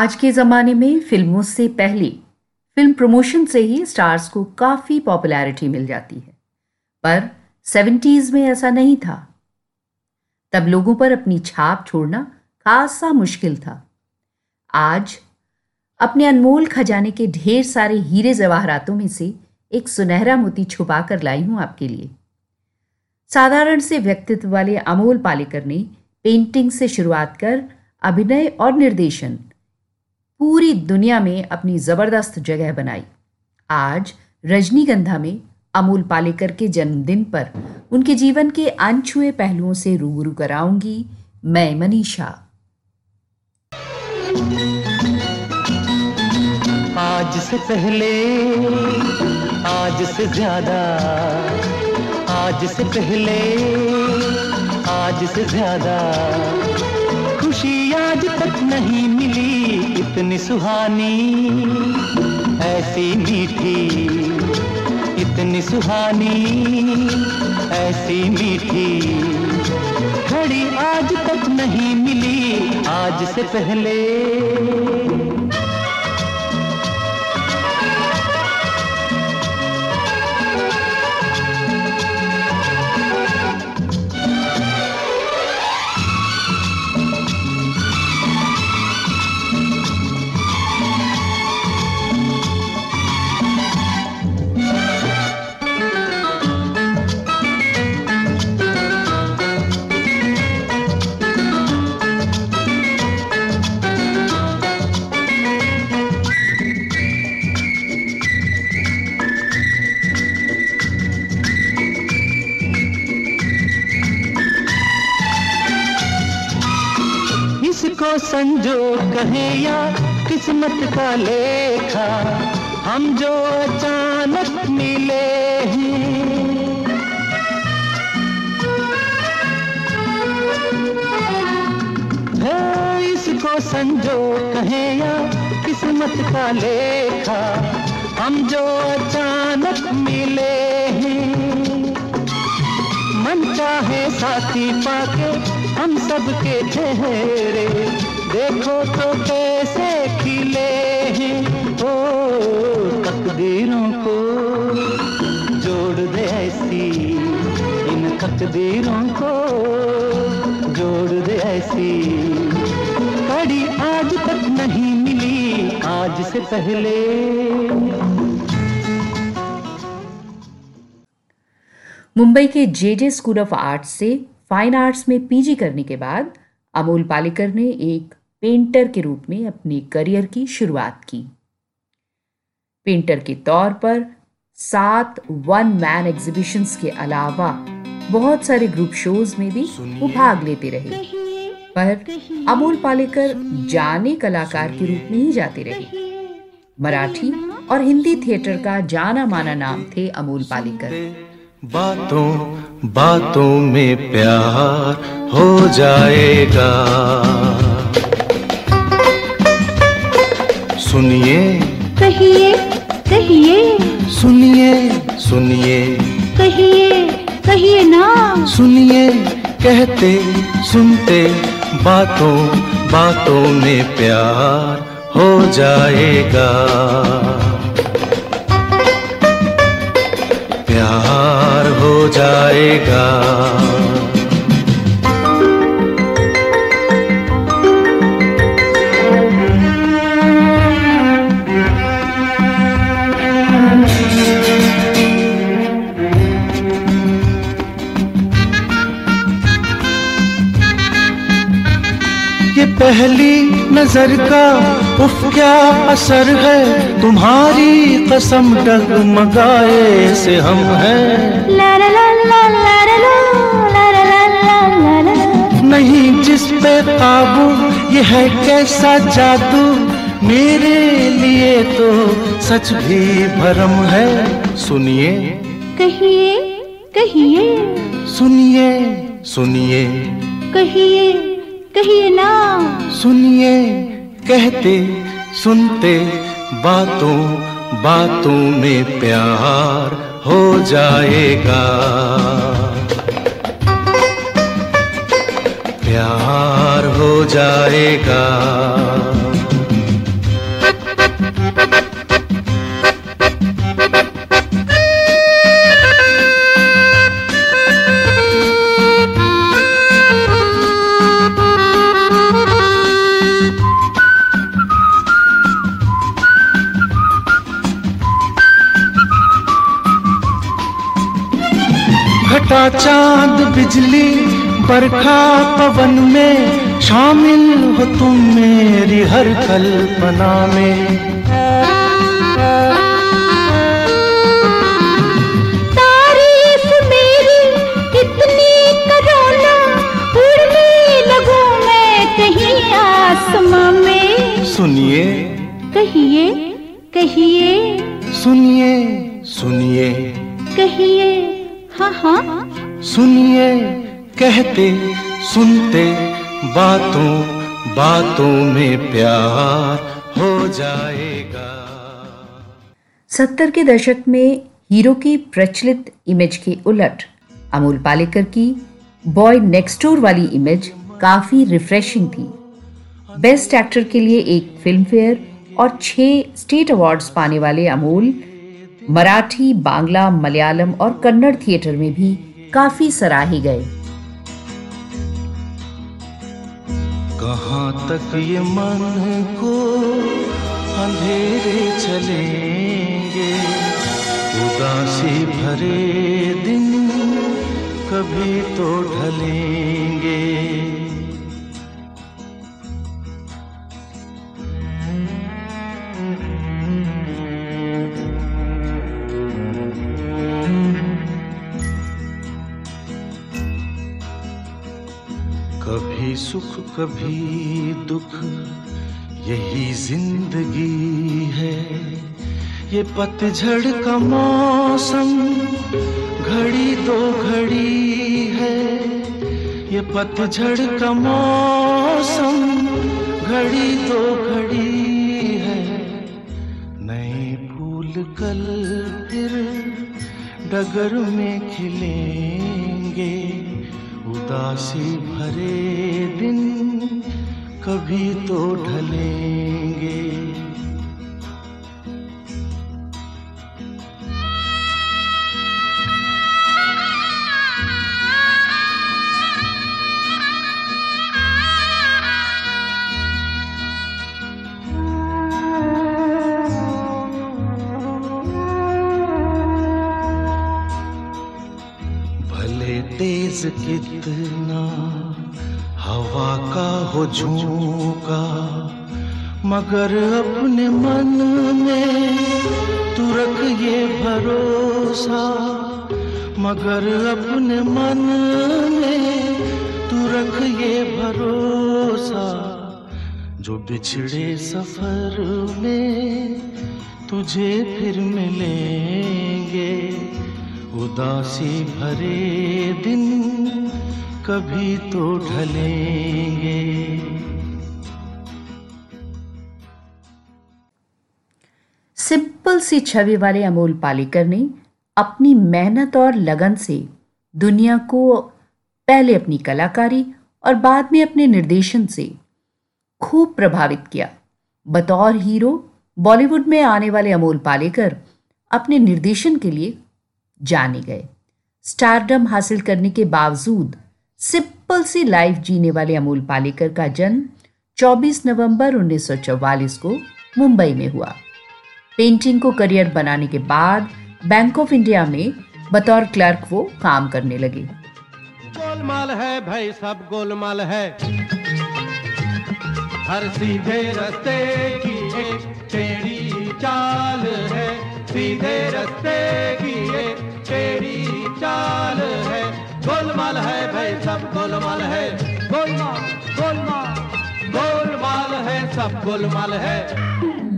आज के ज़माने में फ़िल्मों से पहले फ़िल्म प्रमोशन से ही स्टार्स को काफ़ी पॉपुलैरिटी मिल जाती है। पर सेवेंटीज़ में ऐसा नहीं था। तब लोगों पर अपनी छाप छोड़ना खासा मुश्किल था। आज अपने अनमोल खजाने के ढेर सारे हीरे जवाहरातों में से एक सुनहरा मोती छुपा कर लाई हूँ आपके लिए। साधारण से व्यक्तित्व वाले अमोल पालेकर ने पेंटिंग से शुरुआत कर अभिनय और निर्देशन पूरी दुनिया में अपनी ज़बरदस्त जगह बनाई। आज रजनीगंधा में अमूल पालेकर के जन्मदिन पर उनके जीवन के अनछुए पहलुओं से रूबरू कराऊँगी मैं मनीषा। आज से पहले, आज से ज़्यादा, आज से पहले, आज से ज़्यादा। खुशी आज तक नहीं मिली इतनी सुहानी, ऐसी मीठी, इतनी सुहानी, ऐसी मीठी। घड़ी आज तक नहीं मिली, आज से पहले संजो कहे या किस्मत का लेखा, हम जो अचानक मिले हैं। है इसको संजो कहे या किस्मत का लेखा, हम जो अचानक मिले हैं। मन चाहे साथी पाके हम सबके चेहरे देखो तो कैसे खिले हैं, ओ, तकदीरों को जोड़ दे ऐसी, इन तकदीरों को जोड़ दे ऐसी। कड़ी आज तक नहीं मिली, आज से पहले। मुंबई के जेजे स्कूल ऑफ़ आर्ट्स से फाइन आर्ट्स में पीजी करने के बाद अमोल पालेकर ने एक पेंटर के रूप में अपने करियर की शुरुआत की। पेंटर के तौर पर सात वन मैन एग्जीबिशंस के अलावा बहुत सारे ग्रुप शोज़ में भी वो भाग लेते रहे। पर अमोल पालेकर जाने कलाकार के रूप में ही जाते रहे। मराठी और हिंदी थिएटर का जाना माना नाम थे अमोल पालेकर। बातों बातों में प्यार हो जाएगा। सुनिए। कहिए कहिए। सुनिए सुनिए। कहिए कहिए ना। सुनिए कहते सुनते बातों बातों में प्यार हो जाएगा। प्यार हो जाएगा। पहली नज़र का उफ क्या असर है तुम्हारी कसम मगाए से हम हैं नहीं जिस पे काबू ये है कैसा जादू मेरे लिए तो सच भी भरम है सुनिए कहिए कहिए सुनिए सुनिए कहिए कहिए ना। सुनिए कहते सुनते बातों बातों में प्यार हो जाएगा। प्यार हो जाएगा। घटा चाँद बिजली बरखा पवन में शामिल हो तुम मेरी हर कल्पना में। तारीफ़ मेरी कितनी करो ना उड़ने लगूं मैं कहीं आसमां में। सुनिए। कहिए कहिए। सुनिए सुनिए। हाँ। सुनिए कहते सुनते बातों बातों में प्यार हो जाएगा। सत्तर के दशक में हीरो की प्रचलित इमेज के उलट अमोल पालेकर की बॉय नेक्स्ट डोर वाली इमेज काफ़ी रिफ्रेशिंग थी। बेस्ट एक्टर के लिए एक फ़िल्म फेयर और छह स्टेट अवार्ड्स पाने वाले अमोल मराठी, बांग्ला, मलयालम और कन्नड़ थिएटर में भी काफ़ी सराहे गए। कहाँ तक ये मन को अंधेरे चलेंगे? उदासी भरे दिन कभी तो ढलेंगे। सुख कभी दुख, यही ज़िंदगी है। ये पतझड़ का मौसम, घड़ी दो घड़ी है। ये पतझड़ का मौसम, घड़ी दो घड़ी है। नए फूल कल फिर डगर में खिलेंगे। उदासी भरे दिन कभी तो ढलेंगे। कितना हवा का हो झोंका, मगर अपने मन में तू रख ये भरोसा, मगर अपने मन में तू रख ये भरोसा। जो बिछड़े सफ़र में तुझे फिर मिलेंगे, उदासी भरे दिन कभी तो ढलेंगे। सिंपल सी छवि वाले अमोल पालेकर ने अपनी मेहनत और लगन से दुनिया को पहले अपनी कलाकारी और बाद में अपने निर्देशन से खूब प्रभावित किया। बतौर हीरो, बॉलीवुड में आने वाले अमोल पालेकर अपने निर्देशन के लिए जाने गए। स्टारडम हासिल करने के बावजूद सिंपल सी लाइफ जीने वाले अमोल पालेकर का जन्म 24 नवंबर 1944 को मुंबई में हुआ। पेंटिंग को करियर बनाने के बाद बैंक ऑफ़ इंडिया में बतौर क्लर्क वो काम करने लगे। गोलमाल है भाई, सब गोलमाल है। हर सीधे रास्ते की एक टेढ़ी चाल है। सीधे रास्ते की एक टेढ़ी गोलमाल है। गोलमाल गोलमाल गोलमाल है सब गोलमाल है।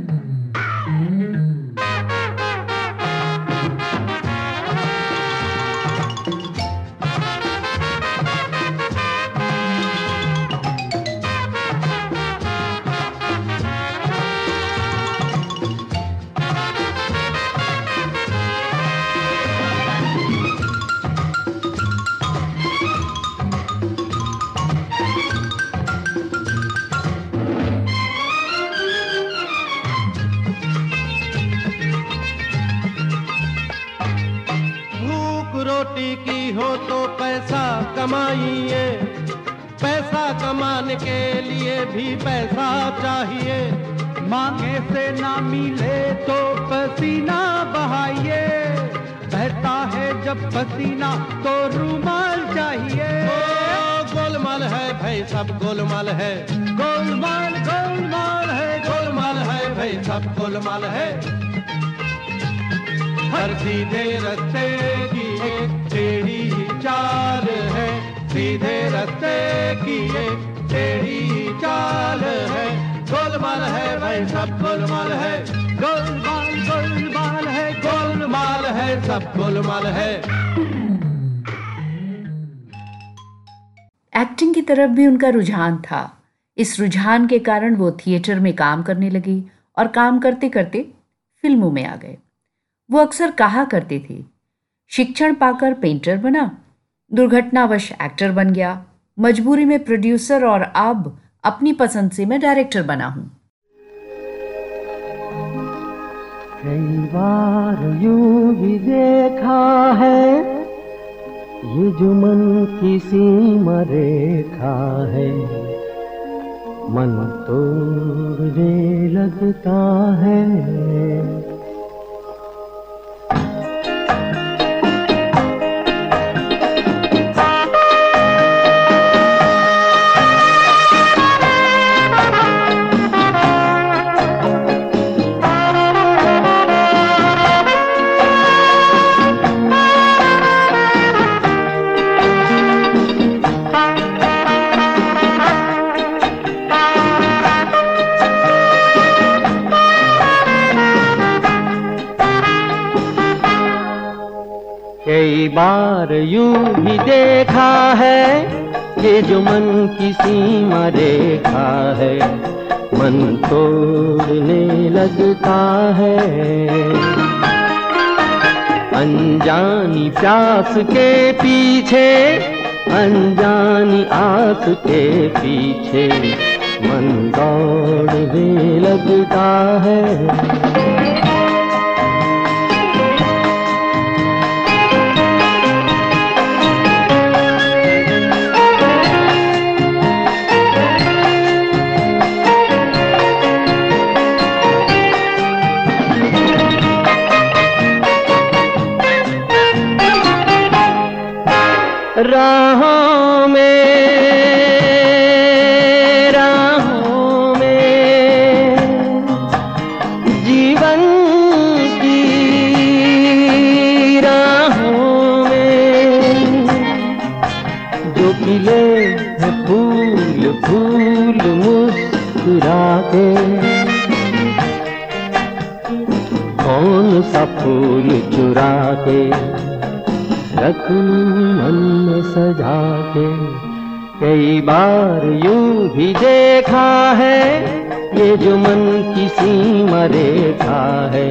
कमाइए। पैसा कमाने के लिए भी पैसा चाहिए। मांगे से ना मिले तो पसीना बहाइए। बहता है जब पसीना तो रूमाल चाहिए। गोलमाल है भाई सब गोलमाल है। गोलमाल गोलमाल है गोलमाल है भाई सब गोलमाल है। हर सीधे रस्ते की एक टेढ़ी चाल है, सीधे रस्ते की एक टेढ़ी चाल है। गोलमाल है भाई सब, गोलमाल है। गोलमाल गोलमाल है गोलमाल है सब, गोलमाल है। एक्टिंग की तरफ़ भी उनका रुझान था। इस रुझान के कारण वो थिएटर में काम करने लगी और काम करते करते फ़िल्मों में आ गए। वो अक्सर कहा करते थे, शिक्षण पाकर पेंटर बना दुर्घटनावश एक्टर बन गया। मजबूरी में प्रोड्यूसर और अब अपनी पसंद से मैं डायरेक्टर बना हूँ। कई बार यूँ भी देखा है, ये जो मन की सीमा रेखा है। मन तोड़ने लगता है। बार यूँ भी देखा है ये जो मन की सीमा रेखा है, मन तोड़ने लगता है। अनजानी प्यास के पीछे, अनजानी आस के पीछे मन दौड़ने लगता है। राहों में राहों में, जीवन की राहों में, जो खिले हैं फूल फूल मुस्कुरा के कौन सा फूल चुरा के रख सजा के कई बार यूँ भी देखा है, ये जो मन की सीमा रेखा है,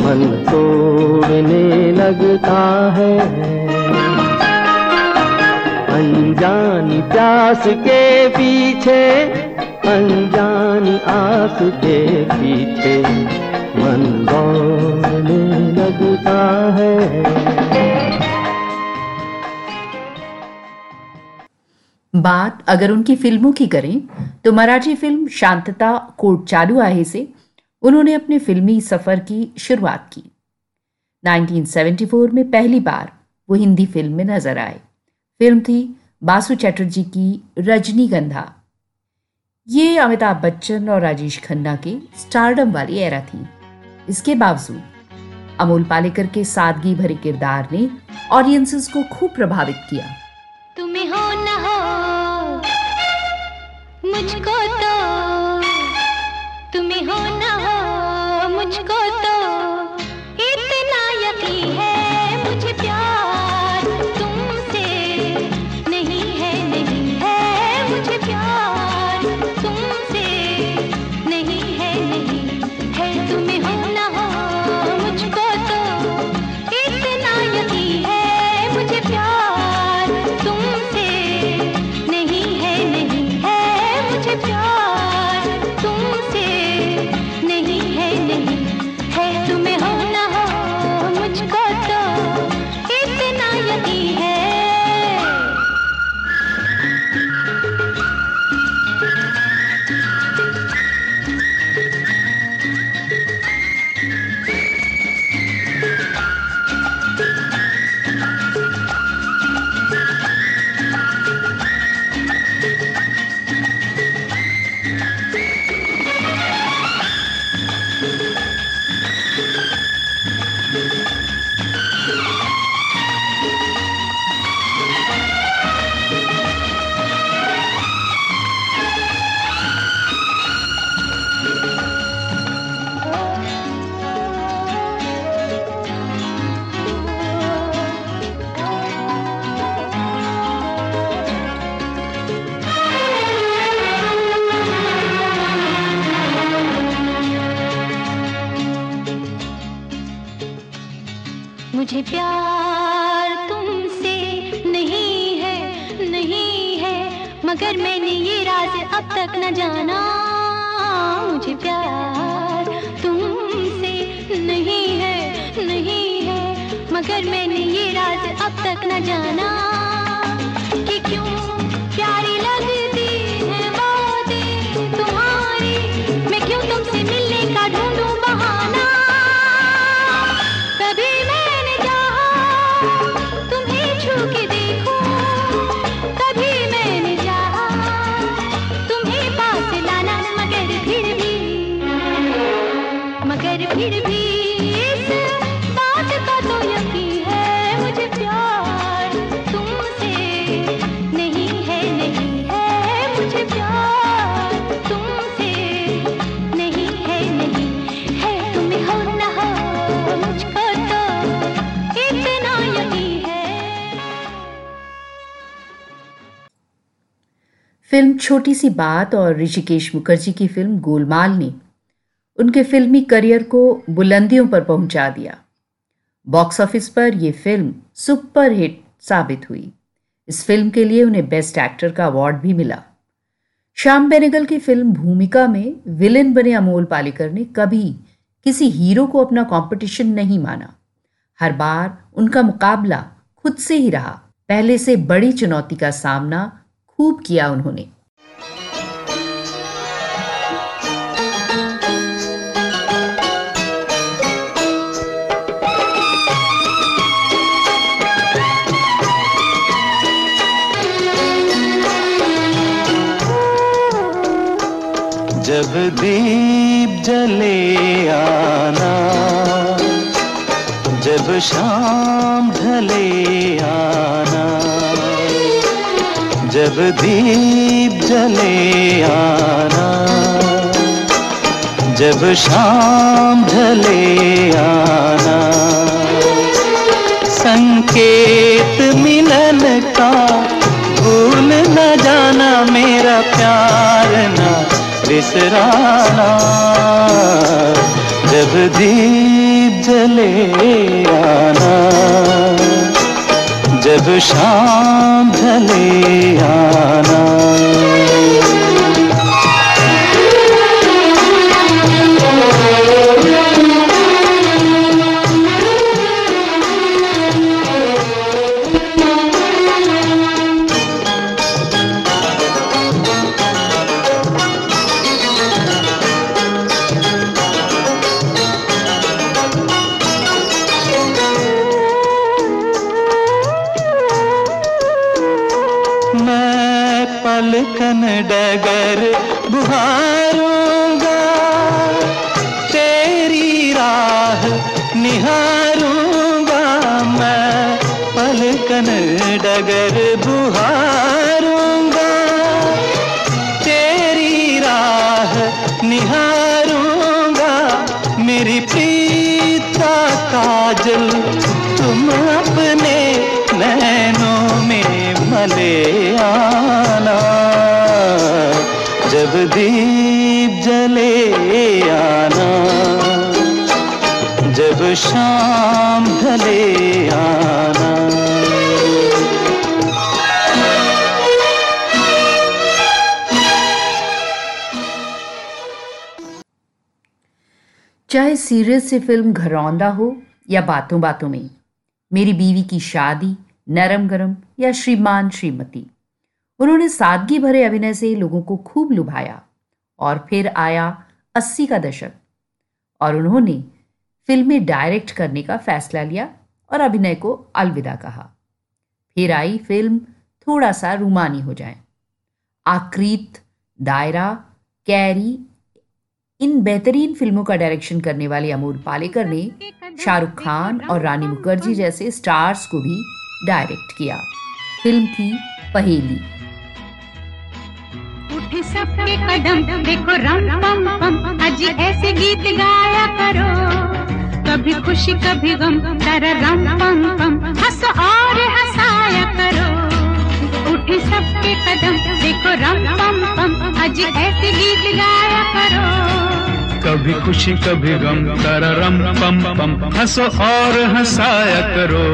मन तोड़ने लगता है। अनजानी प्यास के पीछे, अनजानी आस के पीछे, मन दौड़ने लगता है। बात अगर उनकी फ़िल्मों की करें तो मराठी फ़िल्म शांतता कोर्ट चालू आहे से उन्होंने अपने फिल्मी सफ़र की शुरुआत की। 1974 में पहली बार वो हिंदी फ़िल्म में नज़र आए। फ़िल्म थी बासु चैटर्जी की रजनीगंधा। ये अमिताभ बच्चन और राजेश खन्ना के स्टारडम वाली एरा थी। इसके बावजूद अमोल पालेकर के सादगी भरे किरदार ने ऑडियंसेस को खूब प्रभावित किया। तुम्हें हो मुझको तो तुम्हें हो ना हो मुझको तो। फ़िल्म छोटी सी बात और ऋषिकेश मुखर्जी की फ़िल्म गोलमाल ने उनके फिल्मी करियर को बुलंदियों पर पहुँचा दिया। बॉक्स ऑफ़िस पर यह फ़िल्म सुपर हिट साबित हुई। इस फ़िल्म के लिए उन्हें बेस्ट एक्टर का अवार्ड भी मिला। श्याम बेनेगल की फ़िल्म भूमिका में विलेन बने अमोल पालेकर ने कभी किसी हीरो को अपना कंपटीशन नहीं माना। हर बार उनका मुकाबला खुद से ही रहा। पहले से बड़ी चुनौती का सामना खूब किया उन्होंने। जब दीप जले आना जब शाम ढले आना जब दीप जले आना, जब शाम ढले आना, संकेत मिलन का भूल न जाना मेरा प्यार ना बिसराना, जब दीप जले आना। जब शाम ढले आना। डगर बुहारूँगा। तेरी राह निहारूँगा। मेरी प्रीत का काजल, तुम अपने नैनों में मले आना जब दीप जले आना, जब शाम ढले आना। चाहे सीरियल से फ़िल्म घरौंदा हो या बातों बातों में, मेरी बीवी की शादी नरम गरम या श्रीमान श्रीमती। उन्होंने सादगी भरे अभिनय से लोगों को खूब लुभाया और फिर आया अस्सी का दशक और उन्होंने फ़िल्में डायरेक्ट करने का फैसला लिया और अभिनय को अलविदा कहा। फिर आई फ़िल्म थोड़ा सा रूमानी हो जाए। आकृत, दायरा, कैरी इन बेहतरीन फ़िल्मों का डायरेक्शन करने वाले अमोल पालेकर ने शाहरुख खान और रानी मुखर्जी जैसे स्टार्स को भी डायरेक्ट किया। फ़िल्म थी पहेली। सबके कदम, देखो रम, पम पम ऐसे गीत गाया करो। कभी खुशी, कभी गम तारा रम पम पम। हंस और हंसाया करो। उठे सबके कदम। देखो रम पम पम, आज ऐसे गीत गाया करो। कभी खुशी, कभी गम रम पम पम, हंसो और हंसाया करो।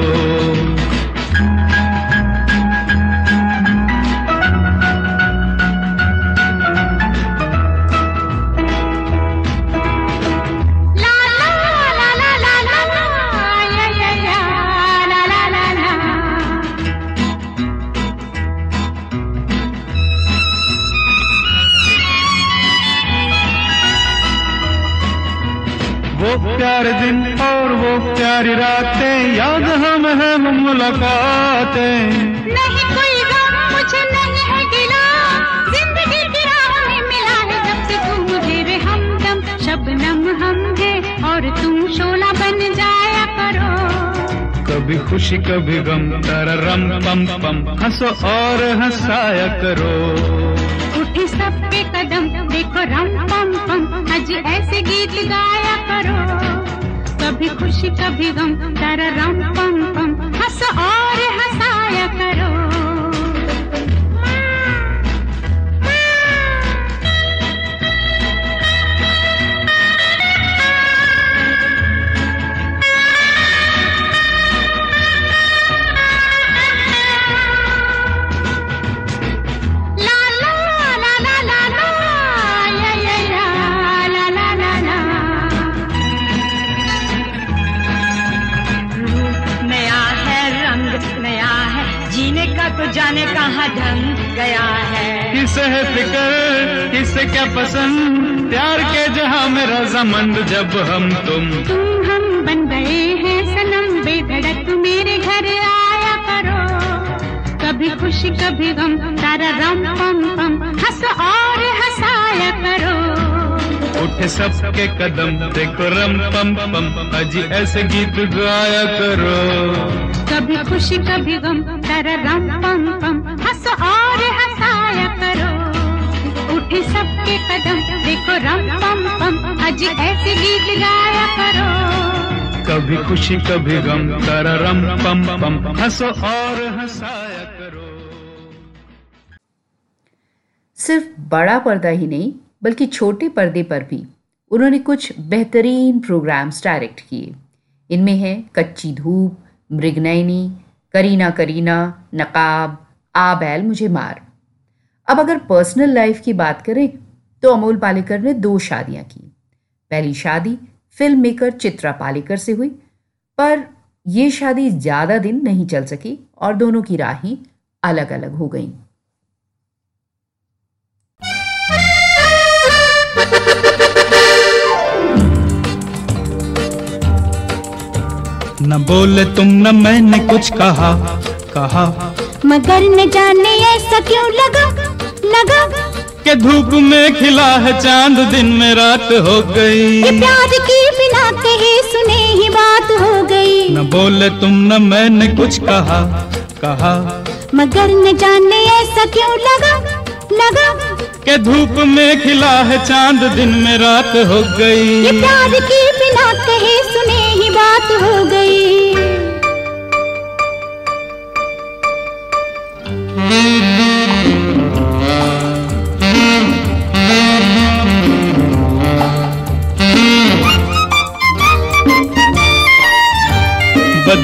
प्यारी रातें याद हम है वो मुलाकातें। नहीं कोई गम मुझे नहीं है गिला। ज़िंदगी की राह में मिला है जब से तू मुझे रे हमदम। शबनम हम है और तुम शोला बन जाया करो। कभी खुशी कभी गम तररम पम पम। हंसो और हंसाया करो। उठे सबके कदम देखो रम पम पम। आज ऐसे गीत गाया करो। कभी खुशी कभी गम तारा राम पम पम। हंस और जब हम तुम तुम हम बन गए हैं सनम बेधड़क मेरे घर आया करो। कभी खुशी कभी गम तारा रम पम पम हंस और हंसाया करो। उठे सबके कदम देखो रम पम पम अजी ऐसे गीत गाया करो। कभी खुशी कभी गम तारा रम पम पम हंस और हंसाया करो। उठे सबके कदम देखो रम पम पम आज ऐसे गीत गाया करो। कभी खुशी कभी गम तररम पम पम हंसो और हंसाया करो। सिर्फ़ बड़ा पर्दा ही नहीं बल्कि छोटे पर्दे पर भी उन्होंने कुछ बेहतरीन प्रोग्राम्स डायरेक्ट किए। इनमें हैं कच्ची धूप मृगनयनी करीना करीना नकाब आबैल मुझे मार। अब अगर पर्सनल लाइफ की बात करें तो अमोल पालेकर ने दो शादियाँ की। पहली शादी फ़िल्म मेकर चित्रा पालेकर से हुई पर यह शादी ज़्यादा दिन नहीं चल सकी और दोनों की राहें अलग अलग हो गईं। न बोले तुम न मैंने कुछ कहा कहा। मगर न जाने ऐसा क्यों लगा? लगा? के धूप में खिला है चाँद दिन में रात हो गई। ये प्यार की बिना कहे सुने ही बात हो गई। न बोले तुम न मैंने कुछ कहा कहा। मगर न जाने ऐसा क्यों लगा? लगा? के धूप में खिला है चाँद दिन में रात हो गई। ये प्यार की बिना कहे सुने ही बात हो गई।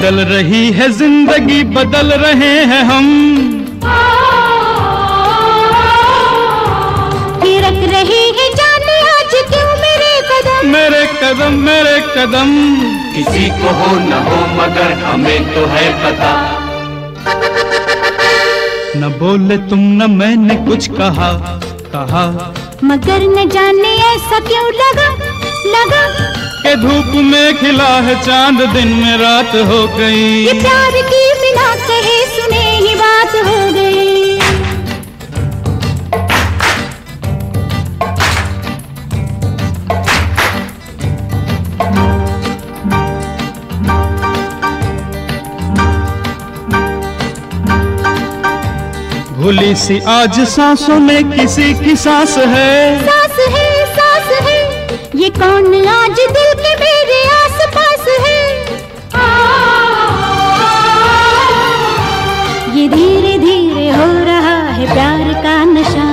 बदल रही है ज़िंदगी बदल रहे हैं हम। थिरक रही है जाने आज क्यों मेरे कदम? मेरे कदम मेरे कदम। किसी को हो न हो मगर हमें तो है पता। न बोले तुम न मैंने कुछ कहा कहा। मगर न जाने ऐसा क्यों लगा? लगा के धूप में खिला है चाँद दिन में रात हो ये गई प्यार की बिना कहे सुने ही बात हो गई। भूली सी आज सांसों में किसी की सास है। ये कौन आज दिल के मेरे आस पास है? ये धीरे धीरे हो रहा है प्यार का नशा।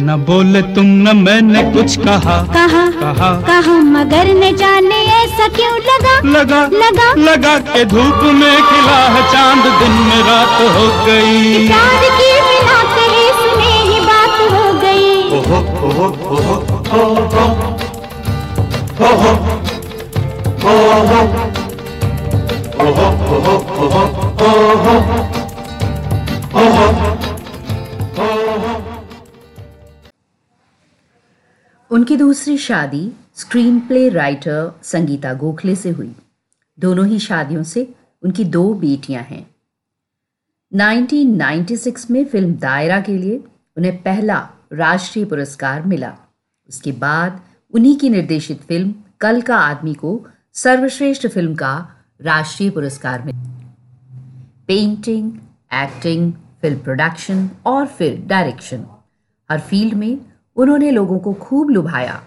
न बोले तुम न मैंने कुछ कहा। कहा कहा। कहा मगर न जाने ऐसा क्यों लगा? लगा लगा। लगा के धूप में खिला है चाँद दिन में रात हो गई। प्यार की उनकी दूसरी शादी screenplay writer Sangeeta Gokhale से हुई। दोनों ही शादियों से उनकी दो बेटियाँ हैं। 1996 में फ़िल्म दायरा के लिए उन्हें पहला राष्ट्रीय पुरस्कार मिला। उसके बाद उन्हीं की निर्देशित फ़िल्म कल का आदमी को सर्वश्रेष्ठ फ़िल्म का राष्ट्रीय पुरस्कार मिला। पेंटिंग एक्टिंग फ़िल्म प्रोडक्शन और फिर डायरेक्शन हर फ़ील्ड में उन्होंने लोगों को खूब लुभाया।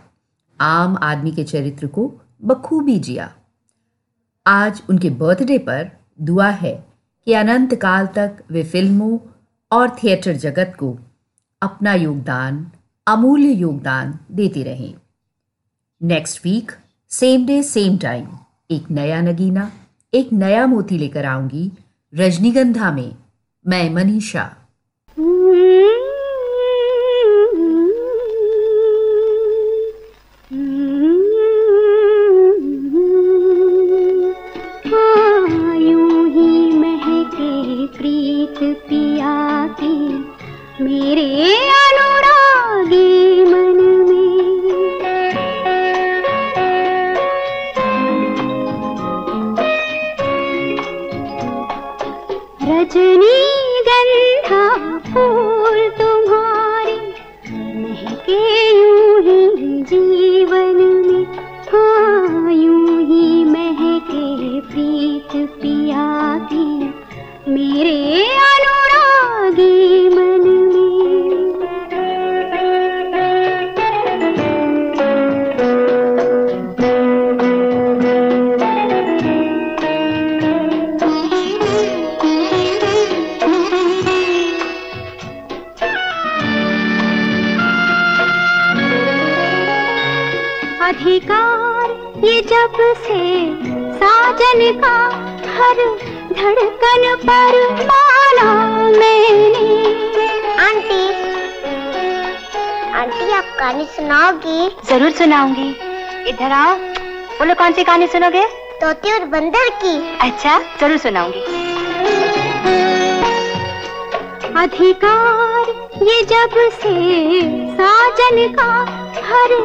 आम आदमी के चरित्र को बखूबी जिया। आज उनके बर्थडे पर दुआ है कि अनंत काल तक वे फ़िल्मों और थिएटर जगत को अपना योगदान अमूल्य योगदान देते रहें। Next week same day same time एक नया नगीना, एक नया मोती लेकर आऊँगी रजनीगंधा में। मैं मनीषा। आंटी आप कहानी सुनाओगी? ज़रूर सुनाऊँगी। इधर आओ। बोलो कौन सी कहानी सुनोगे? तोते और बंदर की। अच्छा ज़रूर सुनाऊँगी। अधिकार ये जब से साजन का हर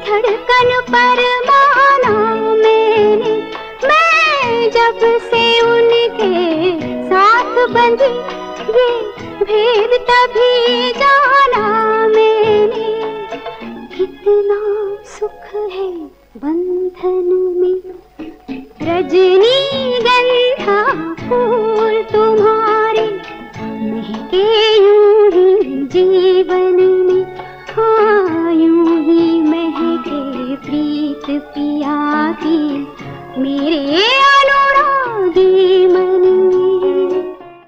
धड़कन पर माना मैंने मैं जब से उनके साथ बंधी ये भेद तभी जाना मैंने। कितना सुख है बंधन में। रजनी गंधा फूल तुम्हारे, महके यूँ ही जीवन में। आयू यूँ ही महके प्रीत पिया की। मेरे अनुरागी मन में